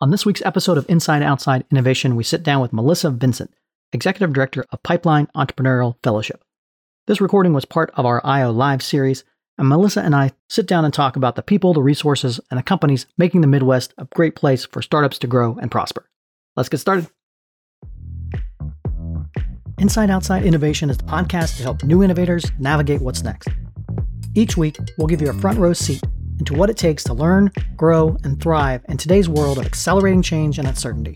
On this week's episode of Inside Outside Innovation, we sit down with Melissa Vincent, Executive Director of Pipeline Entrepreneurial Fellowship. This recording was part of our IO Live series, and Melissa and I sit down and talk about the people, the resources, and the companies making the Midwest a great place for startups to grow and prosper. Let's get started. Inside Outside Innovation is the podcast to help new innovators navigate what's next. Each week, we'll give you a front row seat into what it takes to learn, grow, and thrive in today's world of accelerating change and uncertainty.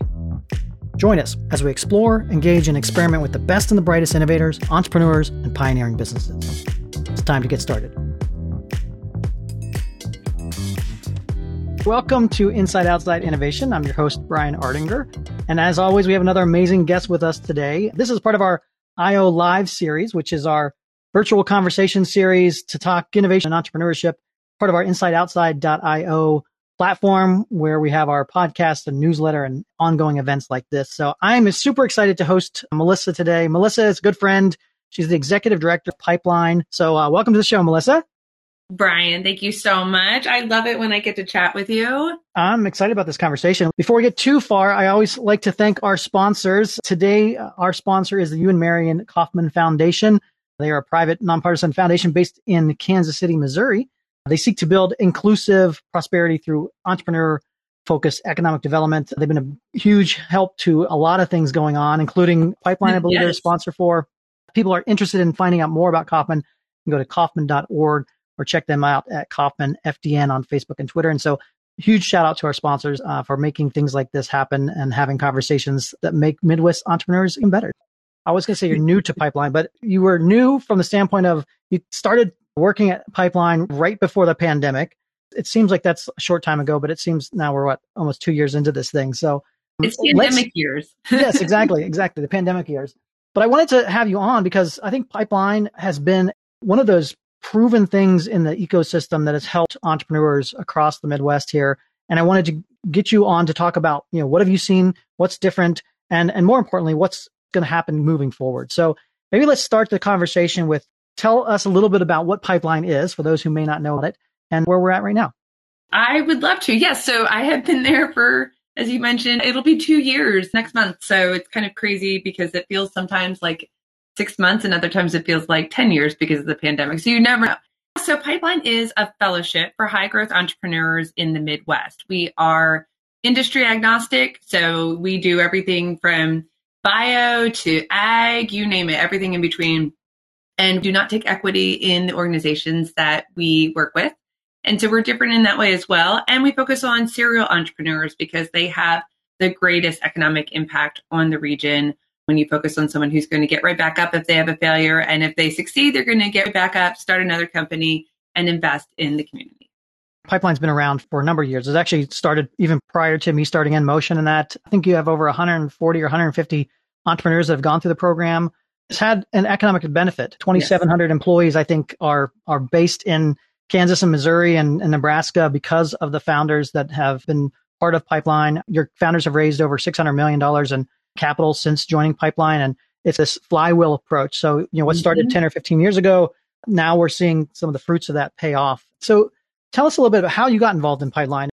Join us as we explore, engage, and experiment with the best and the brightest innovators, entrepreneurs, and pioneering businesses. It's time to get started. Welcome to Inside Outside Innovation. I'm your host, Brian Ardinger. And as always, we have another amazing guest with us today. This is part of our IO Live series, which is our virtual conversation series to talk innovation and entrepreneurship part of our InsideOutside.io platform where we have our podcast and newsletter and ongoing events like this. So I'm super excited to host Melissa today. Melissa is a good friend. She's the executive director of Pipeline. So uh, welcome to the show, Melissa. Brian, thank you so much. I love it when I get to chat with you. I'm excited about this conversation. Before we get too far, I always like to thank our sponsors. Today, uh, our sponsor is the Ewing Marion Kauffman Foundation. They are a private nonpartisan foundation based in Kansas City, Missouri. They seek to build inclusive prosperity through entrepreneur focused economic development. They've been a huge help to a lot of things going on, including Pipeline, I believe yes. they're a sponsor for. People are interested in finding out more about can go to kauffman.org or check them out at Kauffman FDN on Facebook and Twitter. And so huge shout out to our sponsors uh, for making things like this happen and having conversations that make Midwest entrepreneurs even better. I was going to say you're new to Pipeline, but you were new from the standpoint of you started working at Pipeline right before the pandemic. It seems like that's a short time ago, but it seems now we're what almost two years into this thing. So it's pandemic years. yes, exactly, exactly the pandemic years. But I wanted to have you on because I think Pipeline has been one of those proven things in the ecosystem that has helped entrepreneurs across the Midwest here. And I wanted to get you on to talk about, you know, what have you seen? What's different? And, and more importantly, what's going to happen moving forward? So maybe let's start the conversation with tell us a little bit about what Pipeline is for those who may not know about it and where we're at right now. I would love to. Yes. So I have been there for, as you mentioned, it'll be two years next month. So it's kind of crazy because it feels sometimes like six months and other times it feels like 10 years because of the pandemic. So you never know. So Pipeline is a fellowship for high growth entrepreneurs in the Midwest. We are industry agnostic. So we do everything from bio to ag, you name it, everything in between and do not take equity in the organizations that we work with. And so we're different in that way as well. And we focus on serial entrepreneurs because they have the greatest economic impact on the region. When you focus on someone who's going to get right back up if they have a failure, and if they succeed, they're going to get back up, start another company, and invest in the community. Pipeline's been around for a number of years. It actually started even prior to me starting InMotion. And that I think you have over 140 or 150 entrepreneurs that have gone through the program it's had an economic benefit. 2,700 yes. employees, I think, are are based in Kansas and Missouri and, and, Nebraska because of the founders that have been part of Pipeline. Your founders have raised over $600 million in capital since joining Pipeline. And it's this flywheel approach. So, you know, what started mm-hmm. 10 or 15 years ago, now we're seeing some of the fruits of that pay off. So tell us a little bit about how you got involved in Pipeline.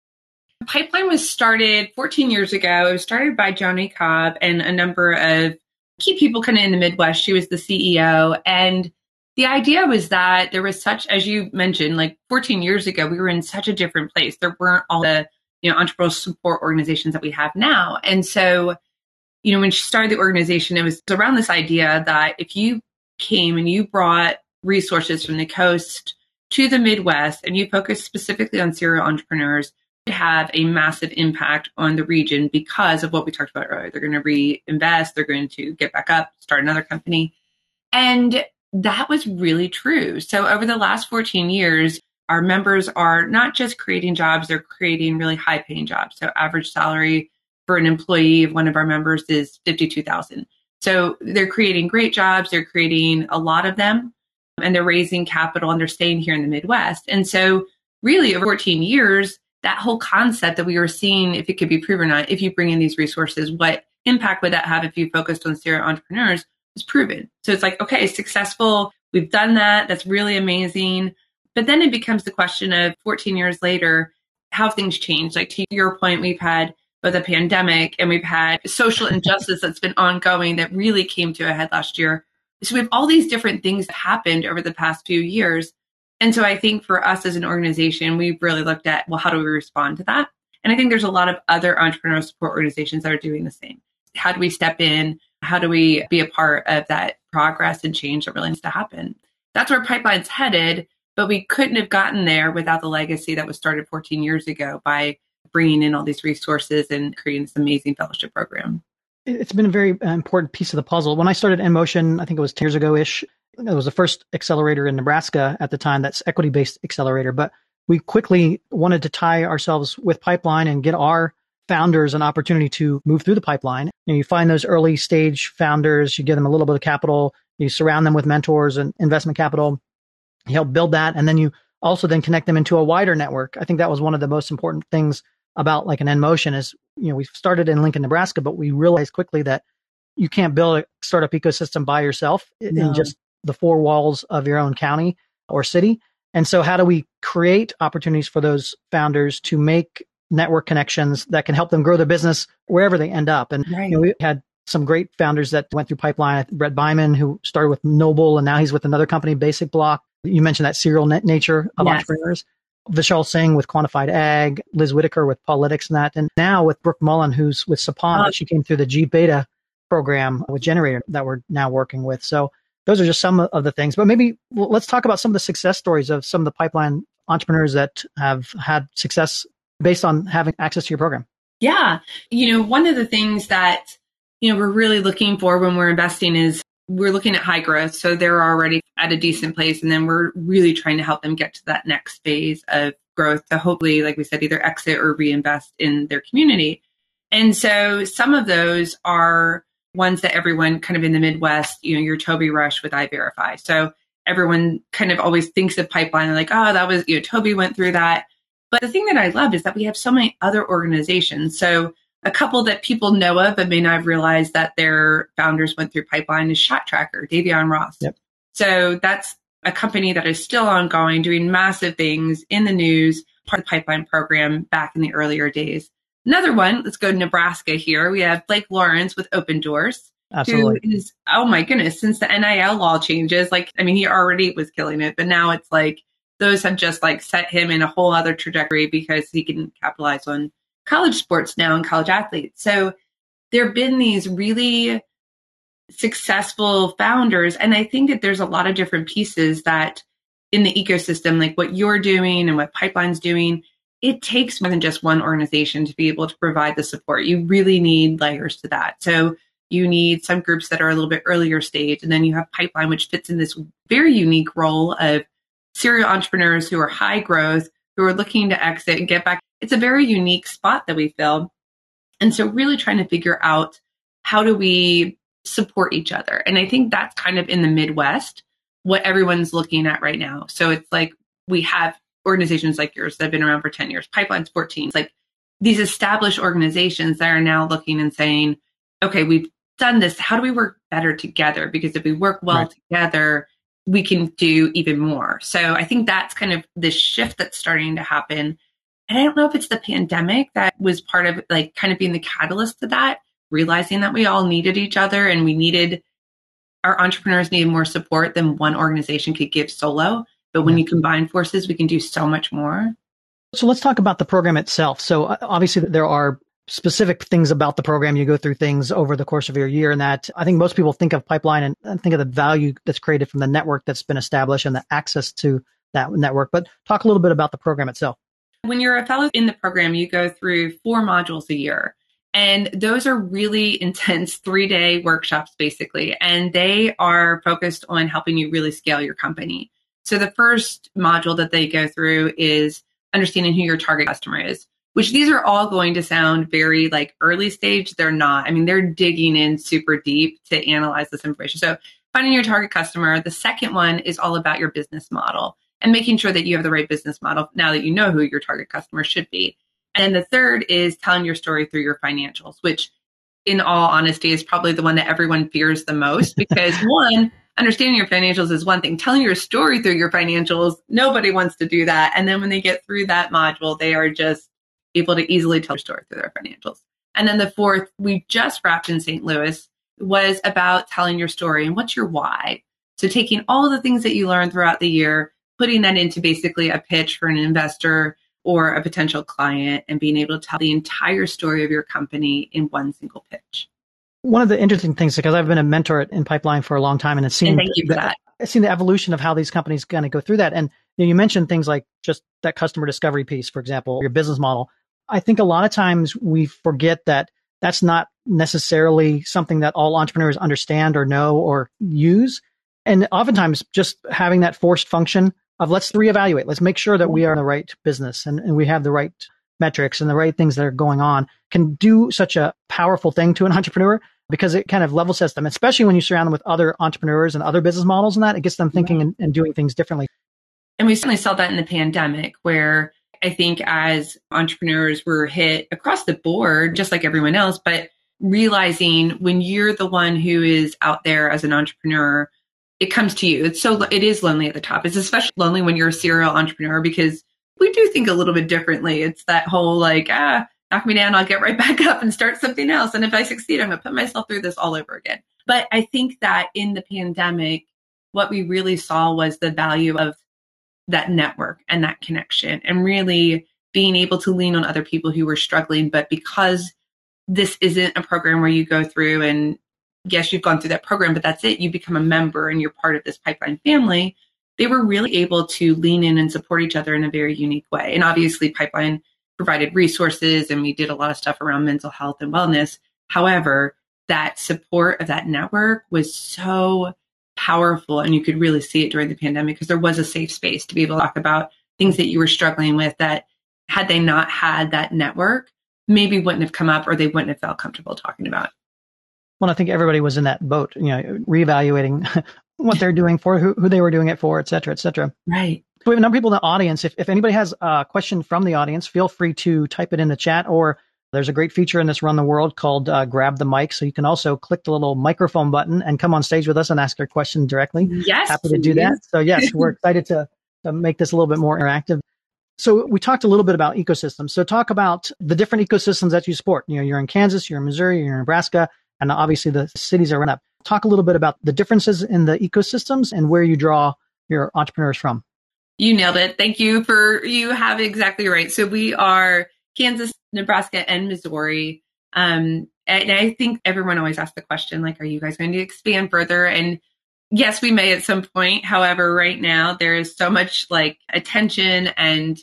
Pipeline was started 14 years ago. It was started by Joni Cobb and a number of key people kind of in the Midwest. She was the CEO. And the idea was that there was such, as you mentioned, like 14 years ago, we were in such a different place. There weren't all the, you know, entrepreneurial support organizations that we have now. And so, you know, when she started the organization, it was around this idea that if you came and you brought resources from the coast to the Midwest and you focused specifically on serial entrepreneurs, have a massive impact on the region because of what we talked about earlier. They're going to reinvest, they're going to get back up, start another company. And that was really true. So over the last 14 years, our members are not just creating jobs, they're creating really high paying jobs. So average salary for an employee of one of our members is 52,000. So they're creating great jobs, they're creating a lot of them and they're raising capital and they're staying here in the Midwest. And so really over 14 years, that whole concept that we were seeing, if it could be proven or not, if you bring in these resources, what impact would that have if you focused on serial entrepreneurs is proven. So it's like, okay, successful. We've done that. That's really amazing. But then it becomes the question of 14 years later, how things changed. Like to your point, we've had with a pandemic and we've had social injustice that's been ongoing that really came to a head last year. So we have all these different things that happened over the past few years. And so I think for us as an organization, we've really looked at, well, how do we respond to that? And I think there's a lot of other entrepreneurial support organizations that are doing the same. How do we step in? How do we be a part of that progress and change that really needs to happen? That's where Pipeline's headed, but we couldn't have gotten there without the legacy that was started 14 years ago by bringing in all these resources and creating this amazing fellowship program. It's been a very uh, important piece of the puzzle. When I started InMotion, I think it was 10 years ago ish, it was the first accelerator in Nebraska at the time that's equity based accelerator. But we quickly wanted to tie ourselves with Pipeline and get our founders an opportunity to move through the pipeline. You, you find those early stage founders, you give them a little bit of capital, you surround them with mentors and investment capital, you help build that, and then you also then connect them into a wider network. I think that was one of the most important things about like an InMotion is, you know, we started in Lincoln, Nebraska, but we realized quickly that you can't build a startup ecosystem by yourself no. in just the four walls of your own county or city. And so how do we create opportunities for those founders to make network connections that can help them grow their business wherever they end up? And right. you know, we had some great founders that went through Pipeline. Brett Byman, who started with Noble, and now he's with another company, Basic Block. You mentioned that serial net nature of yes. entrepreneurs. Vishal Singh with Quantified Ag, Liz Whitaker with Politics and that, and now with Brooke Mullen, who's with Sapant, oh. she came through the gBETA program with gener8tor that we're now working with. So those are just some of the things. But maybe let's talk about some of the success stories of some of the pipeline entrepreneurs that have had success based on having access to your program. Yeah. You know, one of the things that, you know, we're really looking for when we're investing is we're looking at high growth. So they're already at a decent place. And then we're really trying to help them get to that next phase of growth to hopefully, like we said, either exit or reinvest in their community. And so some of those are ones that everyone kind of in the Midwest, you know, your Toby Rush with EyeVerify. So everyone kind of always thinks of pipeline like, oh, that was, you know, Toby went through that. But the thing that I love is that we have so many other organizations. So a couple that people know of but may not have realized that their founders went through pipeline is Shot Tracker, Davyeon Ross. Yep. So that's a company that is still ongoing, doing massive things in the news, part of the pipeline program back in the earlier days. Another one, let's go to Nebraska here. We have Blake Lawrence with Opendorse. Absolutely. Who is, oh my goodness, since the NIL law changes, like, I mean, he already was killing it, but now it's like those have just like set him in a whole other trajectory because he can capitalize on college sports now and college athletes. So there have been these really successful founders. And I think that there's a lot of different pieces that in the ecosystem, like what you're doing and what Pipeline's doing, it takes more than just one organization to be able to provide the support. You really need layers to that. So you need some groups that are a little bit earlier stage, and then you have pipeline, which fits in this very unique role of serial entrepreneurs who are high growth, who are looking to exit and get back. It's a very unique spot that we fill. And so really trying to figure out how do we support each other. And I think that's kind of in the Midwest, what everyone's looking at right now. So it's like we have organizations like yours that have been around for 10 years, Pipeline's 14. It's like these established organizations that are now looking and saying, okay, we've done this. How do we work better together? Because if we work well right. together, we can do even more. So I think that's kind of the shift that's starting to happen. And I don't know if it's the pandemic that was part of like kind of being the catalyst to that, realizing that we all needed each other and we needed our entrepreneurs needed more support than one organization could give solo. But when yeah. you combine forces, we can do so much more. So let's talk about the program itself. So uh, obviously there are specific things about the program. You go through things over the course of your year and that I think most people think of pipeline and, and think of the value that's created from the network that's been established and the access to that network. But talk a little bit about the program itself. When you're a fellow in the program, you go through four modules a year. And those are really intense three day workshops, basically. And they are focused on helping you really scale your company. So the first module that they go through is understanding who your target customer is, which these are all going to sound very like early stage. They're not. I mean, they're digging in super deep to analyze this information. So finding your target customer. The second one is all about your business model and making sure that you have the right business model now that you know who your target customer should be. And the third is telling your story through your financials, which in all honesty is probably the one that everyone fears the most because one, understanding your financials is one thing. Telling your story through your financials, nobody wants to do that. And then when they get through that module, they are just able to easily tell their story through their financials. And then the fourth, we just wrapped in St. Louis, was about telling your story and what's your why. So taking all the things that you learned throughout the year, putting that into basically a pitch for an investor or a potential client and being able to tell the entire story of your company in one single pitch. One of the interesting things, because I've been a mentor in Pipeline for a long time and it's seen, and thank you for that. I've seen the evolution of how these companies kind of go through that. And you, know, you mentioned things like just that customer discovery piece, for example, your business model. I think a lot of times we forget that that's not necessarily something that all entrepreneurs understand or know or use. And oftentimes just having that forced function of let's reevaluate, let's make sure that we are in the right business and, and we have the right metrics and the right things that are going on can do such a powerful thing to an entrepreneur because it kind of level sets them, especially when you surround them with other entrepreneurs and other business models and that it gets them thinking and, and doing things differently. And we certainly saw that in the pandemic where I think as entrepreneurs were hit across the board, just like everyone else, but realizing when you're the one who is out there as an entrepreneur, it comes to you. It's so, it is lonely at the top. It's especially lonely when you're a serial entrepreneur because we do think a little bit differently. It's that whole like, ah, knock me down, I'll get right back up and start something else. And if I succeed, I'm going to put myself through this all over again. But I think that in the pandemic, what we really saw was the value of that network and that connection and really being able to lean on other people who were struggling. But because this isn't a program where you go through and yes, you've gone through that program, but that's it. You become a member and you're part of this pipeline family. They were really able to lean in and support each other in a very unique way. And obviously, Pipeline provided resources and we did a lot of stuff around mental health and wellness. However, that support of that network was so powerful and you could really see it during the pandemic because there was a safe space to be able to talk about things that you were struggling with that had they not had that network maybe wouldn't have come up or they wouldn't have felt comfortable talking about well i think everybody was in that boat you know reevaluating what they're doing for who, who they were doing it for et cetera et cetera right we have a number of people in the audience if, if anybody has a question from the audience feel free to type it in the chat or there's a great feature in this Run the World called uh, Grab the Mic. So you can also click the little microphone button and come on stage with us and ask your question directly. Yes. Happy to do that. So, yes, we're excited to, to make this a little bit more interactive. So we talked a little bit about ecosystems. So talk about the different ecosystems that you support. You know, you're in Kansas, you're in Missouri, you're in Nebraska, and obviously the cities are run up. Talk a little bit about the differences in the ecosystems and where you draw your entrepreneurs from. You nailed it. Thank you for you have exactly right. So we are Kansas, Nebraska, and Missouri. Um, and I think everyone always asks the question, like, are you guys going to expand further? And yes, we may at some point. However, right now there is so much like attention and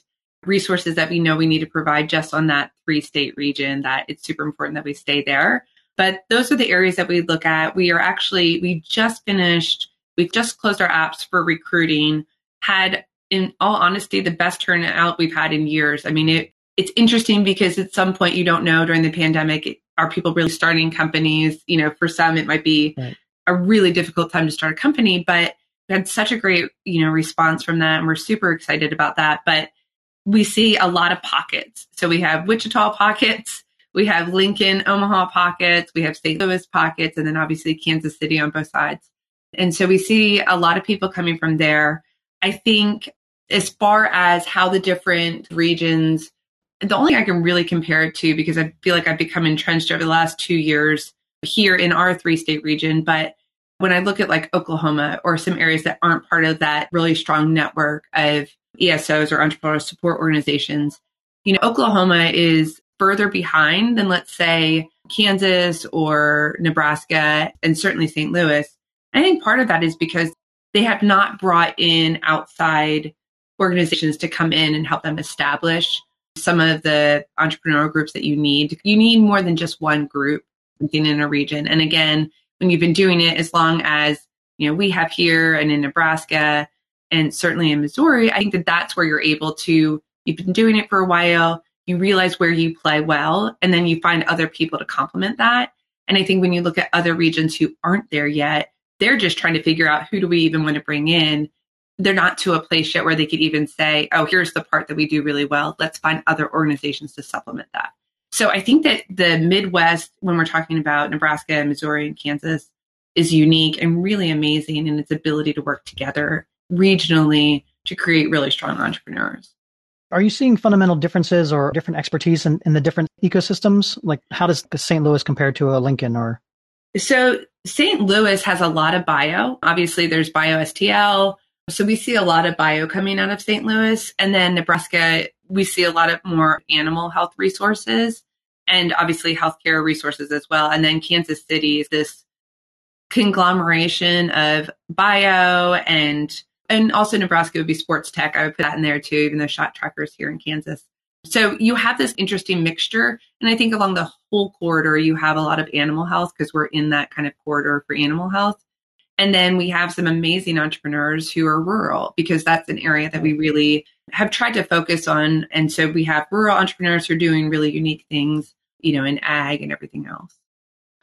resources that we know we need to provide just on that three state region that it's super important that we stay there. But those are the areas that we look at. We are actually, we just finished, we've just closed our apps for recruiting, had in all honesty, the best turnout we've had in years. I mean, it it's interesting because at some point you don't know during the pandemic are people really starting companies you know for some it might be right. a really difficult time to start a company but we had such a great you know response from that and we're super excited about that but we see a lot of pockets so we have wichita pockets we have lincoln omaha pockets we have st louis pockets and then obviously kansas city on both sides and so we see a lot of people coming from there i think as far as how the different regions the only thing I can really compare it to because I feel like I've become entrenched over the last two years here in our three state region. But when I look at like Oklahoma or some areas that aren't part of that really strong network of ESOs or entrepreneurial support organizations, you know, Oklahoma is further behind than let's say Kansas or Nebraska and certainly St. Louis. I think part of that is because they have not brought in outside organizations to come in and help them establish some of the entrepreneurial groups that you need. You need more than just one group working in a region. And again, when you've been doing it as long as you know we have here and in Nebraska and certainly in Missouri, I think that that's where you're able to. You've been doing it for a while. You realize where you play well, and then you find other people to complement that. And I think when you look at other regions who aren't there yet, they're just trying to figure out who do we even want to bring in they're not to a place yet where they could even say, oh, here's the part that we do really well. Let's find other organizations to supplement that. So I think that the Midwest, when we're talking about Nebraska, and Missouri, and Kansas, is unique and really amazing in its ability to work together regionally to create really strong entrepreneurs. Are you seeing fundamental differences or different expertise in, in the different ecosystems? Like how does St. Louis compare to a Lincoln or? So St. Louis has a lot of bio. Obviously there's BioSTL. So we see a lot of bio coming out of St. Louis and then Nebraska, we see a lot of more animal health resources and obviously healthcare resources as well. And then Kansas City is this conglomeration of bio and and also Nebraska would be sports tech. I would put that in there too, even though ShotTracker's here in Kansas. So you have this interesting mixture. And I think along the whole corridor, you have a lot of animal health because we're in that kind of corridor for animal health. And then we have some amazing entrepreneurs who are rural because that's an area that we really have tried to focus on. And so we have rural entrepreneurs who are doing really unique things, you know, in ag and everything else.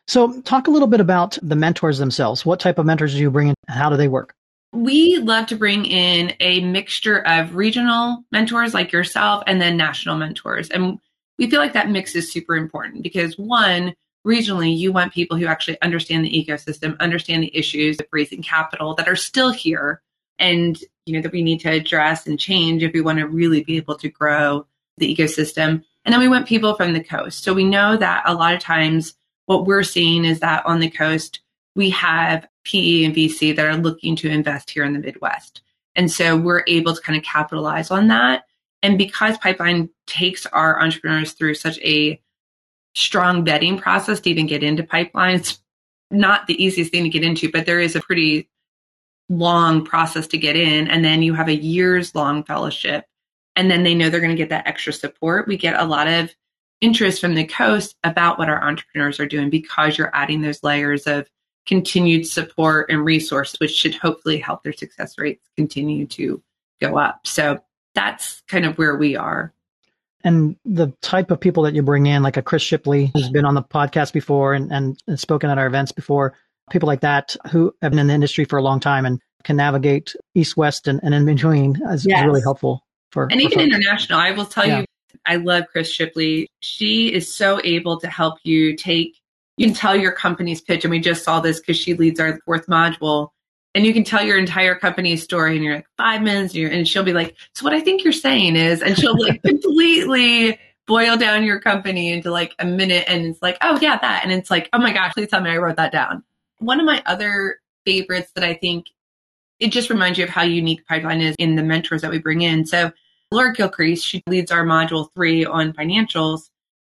So, talk a little bit about the mentors themselves. What type of mentors do you bring in? and How do they work? We love to bring in a mixture of regional mentors like yourself and then national mentors. And we feel like that mix is super important because one, regionally, you want people who actually understand the ecosystem, understand the issues of raising capital that are still here and you know that we need to address and change if we want to really be able to grow the ecosystem. And then we want people from the coast. So we know that a lot of times what we're seeing is that on the coast, we have PE and VC that are looking to invest here in the Midwest. And so we're able to kind of capitalize on that. And because Pipeline takes our entrepreneurs through such a strong vetting process to even get into Pipeline, it's not the easiest thing to get into, but there is a pretty long process to get in. And then you have a years long fellowship. And then they know they're going to get that extra support. We get a lot of interest from the coast about what our entrepreneurs are doing because you're adding those layers of continued support and resource, which should hopefully help their success rates continue to go up. So that's kind of where we are. And the type of people that you bring in, like a Chris Shipley, who's been on the podcast before and, and, and spoken at our events before, people like that who have been in the industry for a long time and can navigate east, west, and, and in between is, yes. is really helpful for. And for even folks. international, I will tell yeah. you, I love Chris Shipley. She is so able to help you take, you can tell your company's pitch. And we just saw this because she leads our fourth module. And you can tell your entire company's story and you're like five minutes and, and she'll be like, so what I think you're saying is, and she'll like completely boil down your company into like a minute and it's like, oh yeah, that. And it's like, oh my gosh, please tell me I wrote that down. One of my other favorites that I think it just reminds you of how unique pipeline is in the mentors that we bring in. So Laura Kilcrease, she leads our module three on financials.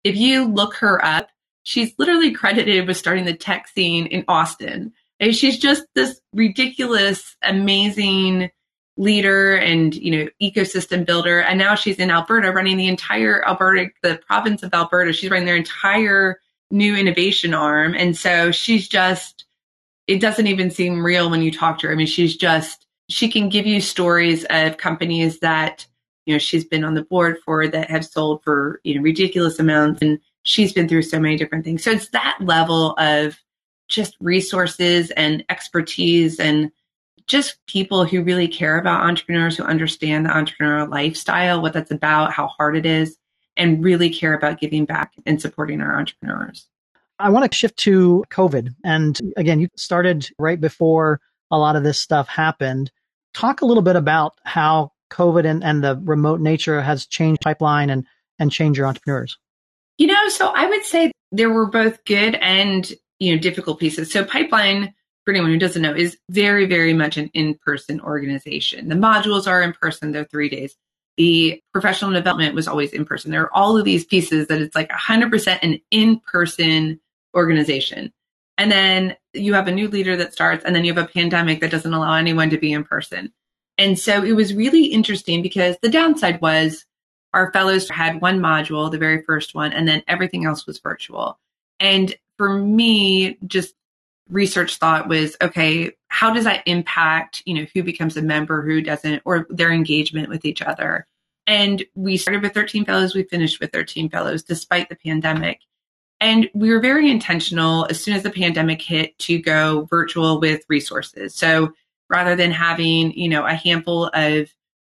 If you look her up, she's literally credited with starting the tech scene in Austin. And she's just this ridiculous, amazing leader and you know ecosystem builder. And now she's in alberta running the entire alberta the province of alberta. She's running their entire new innovation arm. And so she's just it doesn't even seem real when you talk to her. I mean she's just she can give you stories of companies that you know she's been on the board for that have sold for you know ridiculous amounts. And she's been through so many different things. So it's that level of just resources and expertise and just people who really care about entrepreneurs who understand the entrepreneurial lifestyle what that's about how hard it is and really care about giving back and supporting our entrepreneurs. I want to shift to covid. And again you started right before a lot of this stuff happened. Talk a little bit about how COVID and, and the remote nature has changed pipeline and, and changed your entrepreneurs? You know, so I would say there were both good and, you know, difficult pieces. So pipeline, for anyone who doesn't know, is very, very much an in-person organization. The modules are in person, they're three days. The professional development was always in person. There are all of these pieces that it's like 100% an in-person organization. And then you have a new leader that starts, and then you have a pandemic that doesn't allow anyone to be in person. And so it was really interesting because the downside was our fellows had one module, the very first one, and then everything else was virtual. And for me, just research thought was okay, how does that impact, you know, who becomes a member, who doesn't, or their engagement with each other? And we started with 13 fellows, we finished with 13 fellows despite the pandemic. And we were very intentional as soon as the pandemic hit to go virtual with resources. So rather than having, you know, a handful of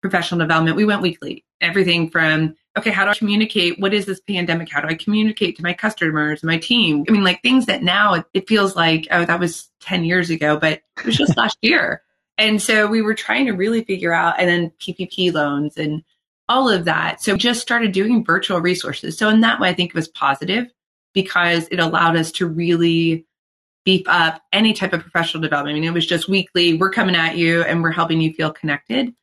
professional development, we went weekly. Everything from, okay, how do I communicate? What is this pandemic? How do I communicate to my customers, my team? I mean, like things that now it, it feels like, oh, that was 10 years ago, but it was just last year. And so we were trying to really figure out, and then PPP loans and all of that. So just started doing virtual resources. So in that way, I think it was positive because it allowed us to really beef up any type of professional development. I mean, it was just weekly, we're coming at you and we're helping you feel connected.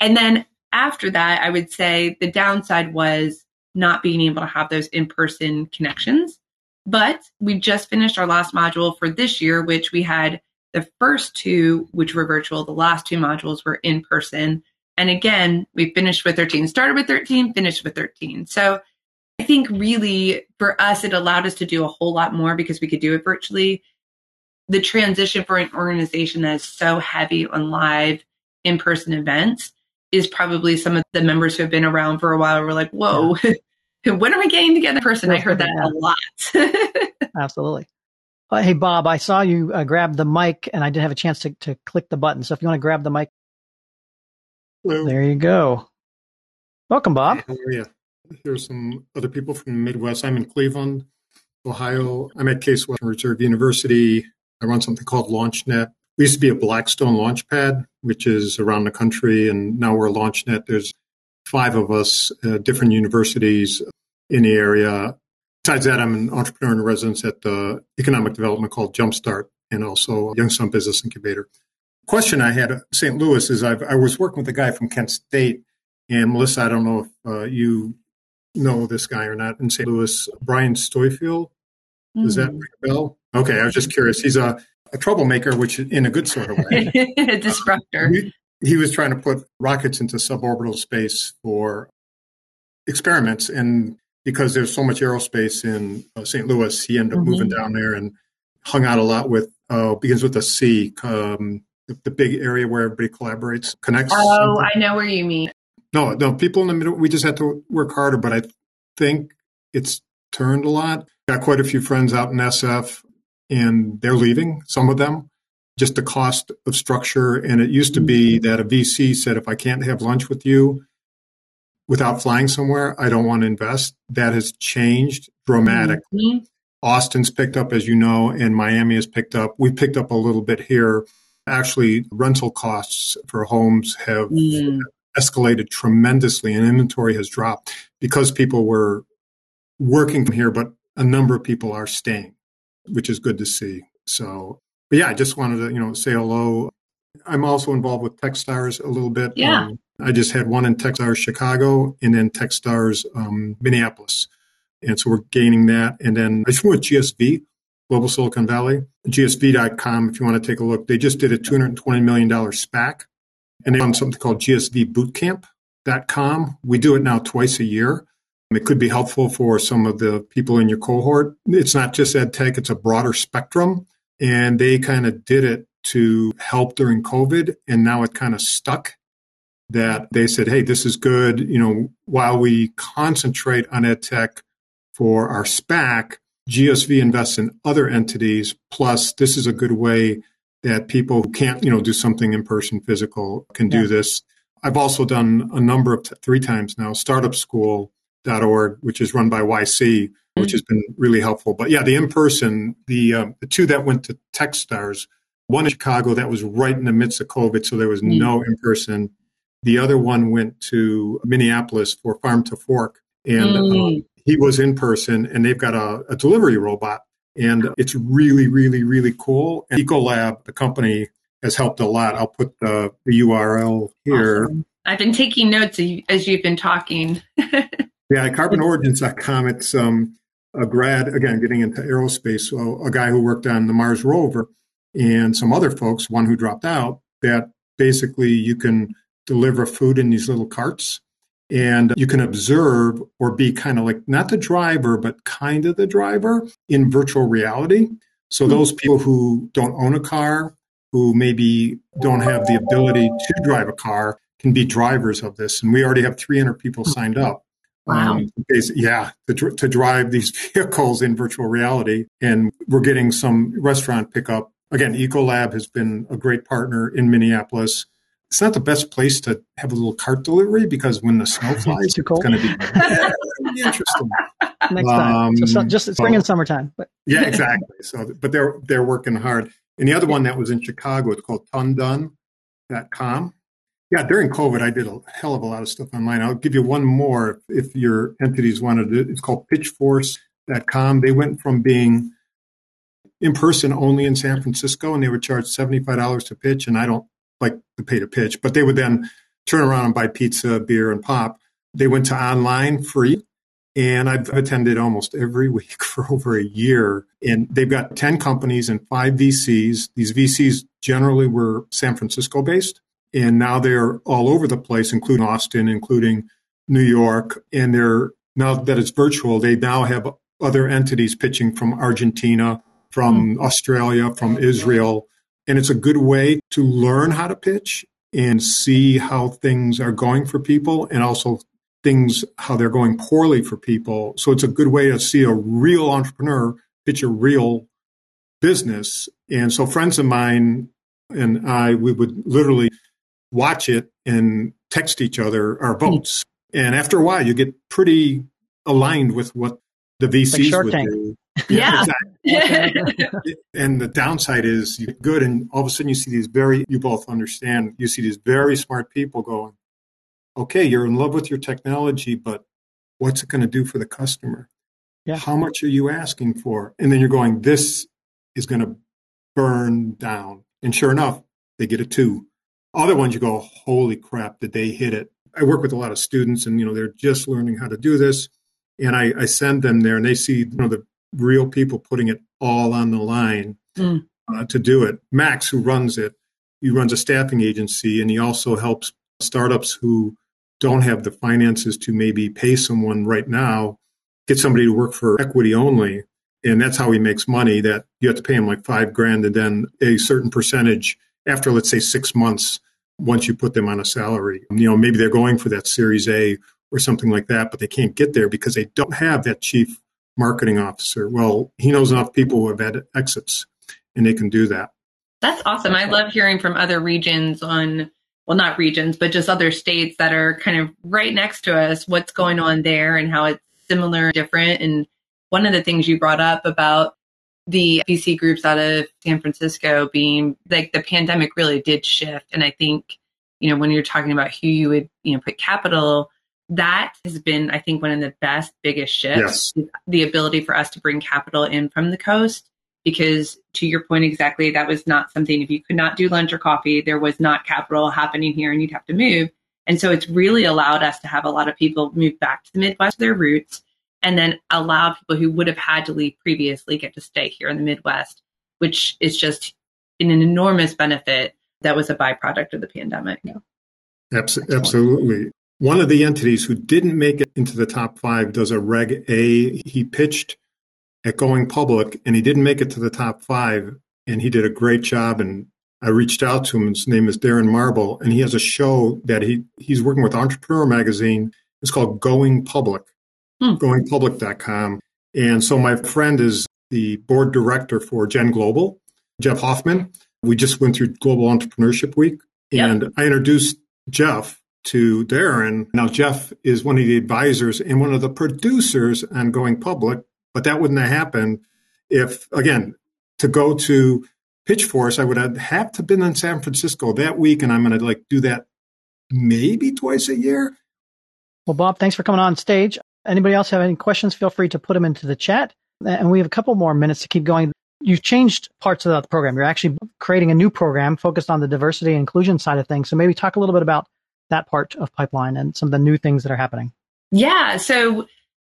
And then after that, I would say the downside was not being able to have those in person connections. But we just finished our last module for this year, which we had the first two, which were virtual, the last two modules were in person. And again, we finished with 13, started with 13, finished with 13. So I think really for us, it allowed us to do a whole lot more because we could do it virtually. The transition for an organization that is so heavy on live in person events is probably some of the members who have been around for a while were like, whoa, yeah. when are we getting together in person? I heard that a lot. Absolutely. Uh, hey, Bob, I saw you uh, grab the mic and I didn't have a chance to, to click the button. So if you want to grab the mic, Hello. there you go. Welcome, Bob. How are you? Here's some other people from the Midwest. I'm in Cleveland, Ohio. I'm at Case Western Reserve University. I run something called LaunchNet. We used to be a Blackstone Launchpad, which is around the country, and now we're LaunchNet. There's five of us, uh, different universities in the area. Besides that, I'm an entrepreneur in residence at the economic development called Jumpstart and also Youngstown Business Incubator. Question I had St. Louis is I've, i was working with a guy from Kent State, and Melissa, I don't know if uh, you know this guy or not in St. Louis, Brian Stoyfield. Does that hmm. ring a bell? Okay, I was just curious. He's a, a troublemaker, which in a good sort of way. a disruptor. He, he was trying to put rockets into suborbital space for experiments. And because there's so much aerospace in uh, St. Louis, he ended up mm-hmm. moving down there and hung out a lot with, uh, begins with a C, um, the, the, big area where everybody collaborates, connects. Oh, something. I know where you mean. No, no, people in the middle, we just had to work harder, but I think it's turned a lot. Got quite a few friends out in SF and they're leaving, some of them, just the cost of structure. And it used to be mm-hmm. that a VC said, if I can't have lunch with you without flying somewhere, I don't want to invest. That has changed dramatically. Mm-hmm. Austin's picked up, as you know, and Miami has picked up. We picked up a little bit here. Actually, rental costs for homes have mm escalated tremendously and inventory has dropped because people were working from here, but a number of people are staying, which is good to see. So, but yeah, I just wanted to, you know, say hello. I'm also involved with Techstars a little bit. Yeah. Um, I just had one in Techstars Chicago and then Techstars um, Minneapolis. And so we're gaining that. And then I just went GSV, Global Silicon Valley, GSV.com, if you want to take a look. They just did a $220 million SPAC and they run something called GSVbootcamp.com. We do it now twice a year. It could be helpful for some of the people in your cohort. It's not just ed tech, it's a broader spectrum. And they kind of did it to help during COVID. And now it kind of stuck that they said, hey, this is good. You know, while we concentrate on ed tech for our SPAC, GSV invests in other entities. Plus, this is a good way that people who can't, you know, do something in person physical can do this. I've also done a number of t- three times now startupschool.org, which is run by YC, mm-hmm. which has been really helpful. But yeah, the in person, the uh, the two that went to Techstars, one in Chicago that was right in the midst of COVID, so there was mm-hmm. no in person. The other one went to Minneapolis for Farm to Fork, and mm-hmm. uh, he was in person, and they've got a, a delivery robot and it's really, really, really cool. And Ecolab, the company, has helped a lot. I'll put the, the URL here. Awesome. I've been taking notes as you've been talking. yeah, carbonorigins.com. It's um, a grad, again, getting into aerospace, so a guy who worked on the Mars rover and some other folks, one who dropped out, that basically you can deliver food in these little carts and you can observe or be kind of like not the driver, but kind of the driver in virtual reality. So hmm. those people who don't own a car, who maybe don't have the ability to drive a car, can be drivers of this. And we already have 300 people hmm. signed up. Wow. Um, yeah, to, to drive these vehicles in virtual reality. And we're getting some restaurant pickup. Again, Ecolab has been a great partner in Minneapolis it's not the best place to have a little cart delivery because when the snow flies, it's, it's going to be interesting. Next time, um, so, just spring so, and summertime. But yeah, exactly. So, but they're they're working hard. And the other one that was in Chicago, it's called tundun.com. Yeah, during COVID, I did a hell of a lot of stuff online. I'll give you one more if your entities wanted it. It's called pitchforce.com. They went from being in person only in San Francisco and they would charge $75 to pitch. And I don't like to pay to pitch, but they would then turn around and buy pizza, beer, and pop. They went to online free. And I've attended almost every week for over a year. And they've got 10 companies and five VCs. These VCs generally were San Francisco based. And now they're all over the place, including Austin, including New York. And they're now that it's virtual, they now have other entities pitching from Argentina, from mm. Australia, from Israel. And it's a good way to learn how to pitch and see how things are going for people and also things, how they're going poorly for people. So it's a good way to see a real entrepreneur pitch a real business. And so friends of mine and I, we would literally watch it and text each other our votes. Hmm. And after a while, you get pretty aligned with what the VCs like would Tank. do. Yeah. yeah. Exactly. and the downside is you good, and all of a sudden you see these very, you both understand, you see these very smart people going, okay, you're in love with your technology, but what's it going to do for the customer? Yeah. How much are you asking for? And then you're going, this is going to burn down. And sure enough, they get a two. Other ones you go, holy crap, did they hit it? I work with a lot of students and, you know, they're just learning how to do this. And I, I send them there and they see, you know, the real people putting it all on the line mm. uh, to do it. Max, who runs it, he runs a staffing agency and he also helps startups who don't have the finances to maybe pay someone right now, get somebody to work for equity only. And that's how he makes money that you have to pay him like five grand and then a certain percentage after, let's say, six months once you put them on a salary. You know, maybe they're going for that Series A or something like that, but they can't get there because they don't have that chief marketing officer. Well, he knows enough people who have had exits and they can do that. That's awesome. I love hearing from other regions on, well, not regions, but just other states that are kind of right next to us, what's going on there and how it's similar, different. And one of the things you brought up about the VC groups out of San Francisco being like the pandemic really did shift. And I think, you know, when you're talking about who you would, you know, put capital, that has been, I think, one of the best, biggest shifts. Yes. The ability for us to bring capital in from the coast. Because to your point exactly, that was not something, if you could not do lunch or coffee, there was not capital happening here and you'd have to move. And so it's really allowed us to have a lot of people move back to the Midwest, their roots, and then allow people who would have had to leave previously get to stay here in the Midwest, which is just an enormous benefit that was a byproduct of the pandemic. Yeah. Absolutely. One of the entities who didn't make it into the top five does a Reg A. He pitched at going public and he didn't make it to the top five. And he did a great job. And I reached out to him. His name is Darren Marble. And he has a show that he, he's working with Entrepreneur Magazine. It's called Going Public hmm. goingpublic.com. And so my friend is the board director for Gen Global, Jeff Hoffman. We just went through Global Entrepreneurship Week, and yep. I introduced Jeff to Darren. Now, Jeff is one of the advisors and one of the producers on Going Public, but that wouldn't have happened if, again, to go to Pitchforce, I would have have to been in San Francisco that week, and I'm going to like do that maybe twice a year. Well, Bob, thanks for coming on stage. Anybody else have any questions? Feel free to put them into the chat. And we have a couple more minutes to keep going. You've changed parts of the program. You're actually creating a new program focused on the diversity and inclusion side of things. So maybe talk a little bit about that part of Pipeline and some of the new things that are happening. Yeah. So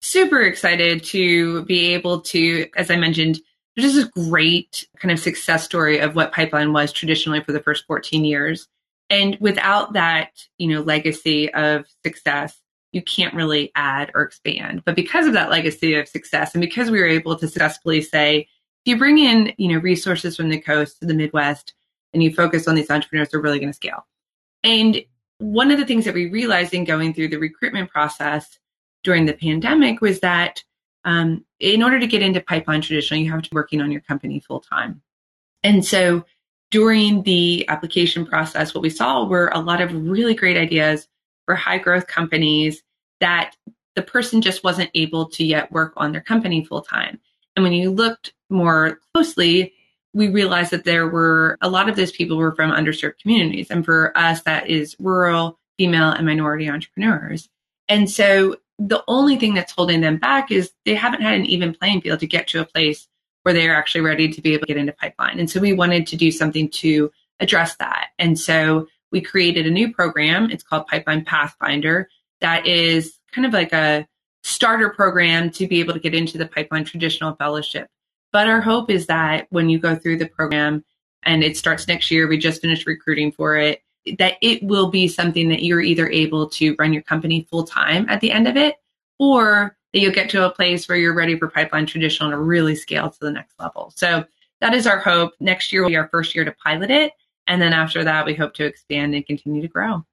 super excited to be able to, as I mentioned, there's this great kind of success story of what Pipeline was traditionally for the first 14 years. And without that, you know, legacy of success, you can't really add or expand. But because of that legacy of success and because we were able to successfully say, if you bring in, you know, resources from the coast to the Midwest and you focus on these entrepreneurs, they're really going to scale. And one of the things that we realized in going through the recruitment process during the pandemic was that um, in order to get into pipeline traditionally, you have to be working on your company full time. And so during the application process, what we saw were a lot of really great ideas for high growth companies that the person just wasn't able to yet work on their company full time. And when you looked more closely, we realized that there were a lot of those people were from underserved communities. And for us, that is rural, female, and minority entrepreneurs. And so the only thing that's holding them back is they haven't had an even playing field to get to a place where they're actually ready to be able to get into pipeline. And so we wanted to do something to address that. And so we created a new program. It's called Pipeline Pathfinder that is kind of like a starter program to be able to get into the pipeline traditional fellowship. But our hope is that when you go through the program and it starts next year, we just finished recruiting for it, that it will be something that you're either able to run your company full time at the end of it, or that you'll get to a place where you're ready for pipeline traditional to really scale to the next level. So that is our hope. Next year will be our first year to pilot it. And then after that, we hope to expand and continue to grow.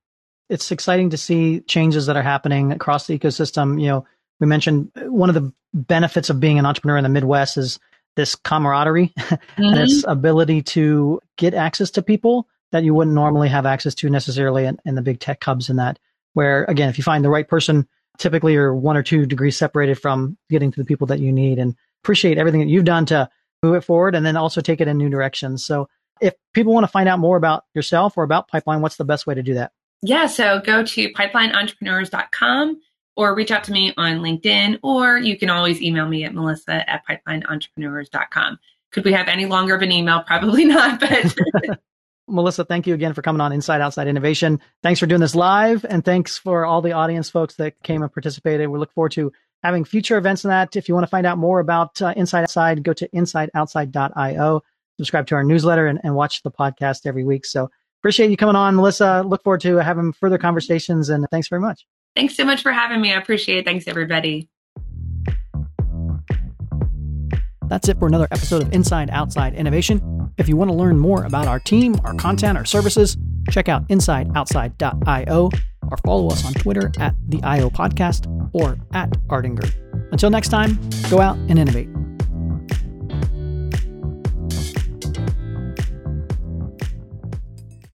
It's exciting to see changes that are happening across the ecosystem. You know, we mentioned one of the benefits of being an entrepreneur in the Midwest is this camaraderie mm-hmm. and its ability to get access to people that you wouldn't normally have access to necessarily in, in, the big tech hubs and that where again if you find the right person typically you're one or two degrees separated from getting to the people that you need and appreciate everything that you've done to move it forward and then also take it in new directions so if people want to find out more about yourself or about pipeline what's the best way to do that yeah so go to pipelineentrepreneurs.com or reach out to me on LinkedIn, or you can always email me at melissa at pipelineentrepreneurs.com. Could we have any longer of an email? Probably not, but. Melissa, thank you again for coming on Inside Outside Innovation. Thanks for doing this live, and thanks for all the audience folks that came and participated. We look forward to having future events in that. If you want to find out more about uh, Inside Outside, go to insideoutside.io, subscribe to our newsletter, and, and watch the podcast every week. So appreciate you coming on, Melissa. Look forward to having further conversations, and thanks very much. Thanks so much for having me. I appreciate it. Thanks, everybody. That's it for another episode of Inside Outside Innovation. If you want to learn more about our team, our content, our services, check out insideoutside.io or follow us on Twitter at the IO Podcast or at Ardinger. Until next time, go out and innovate.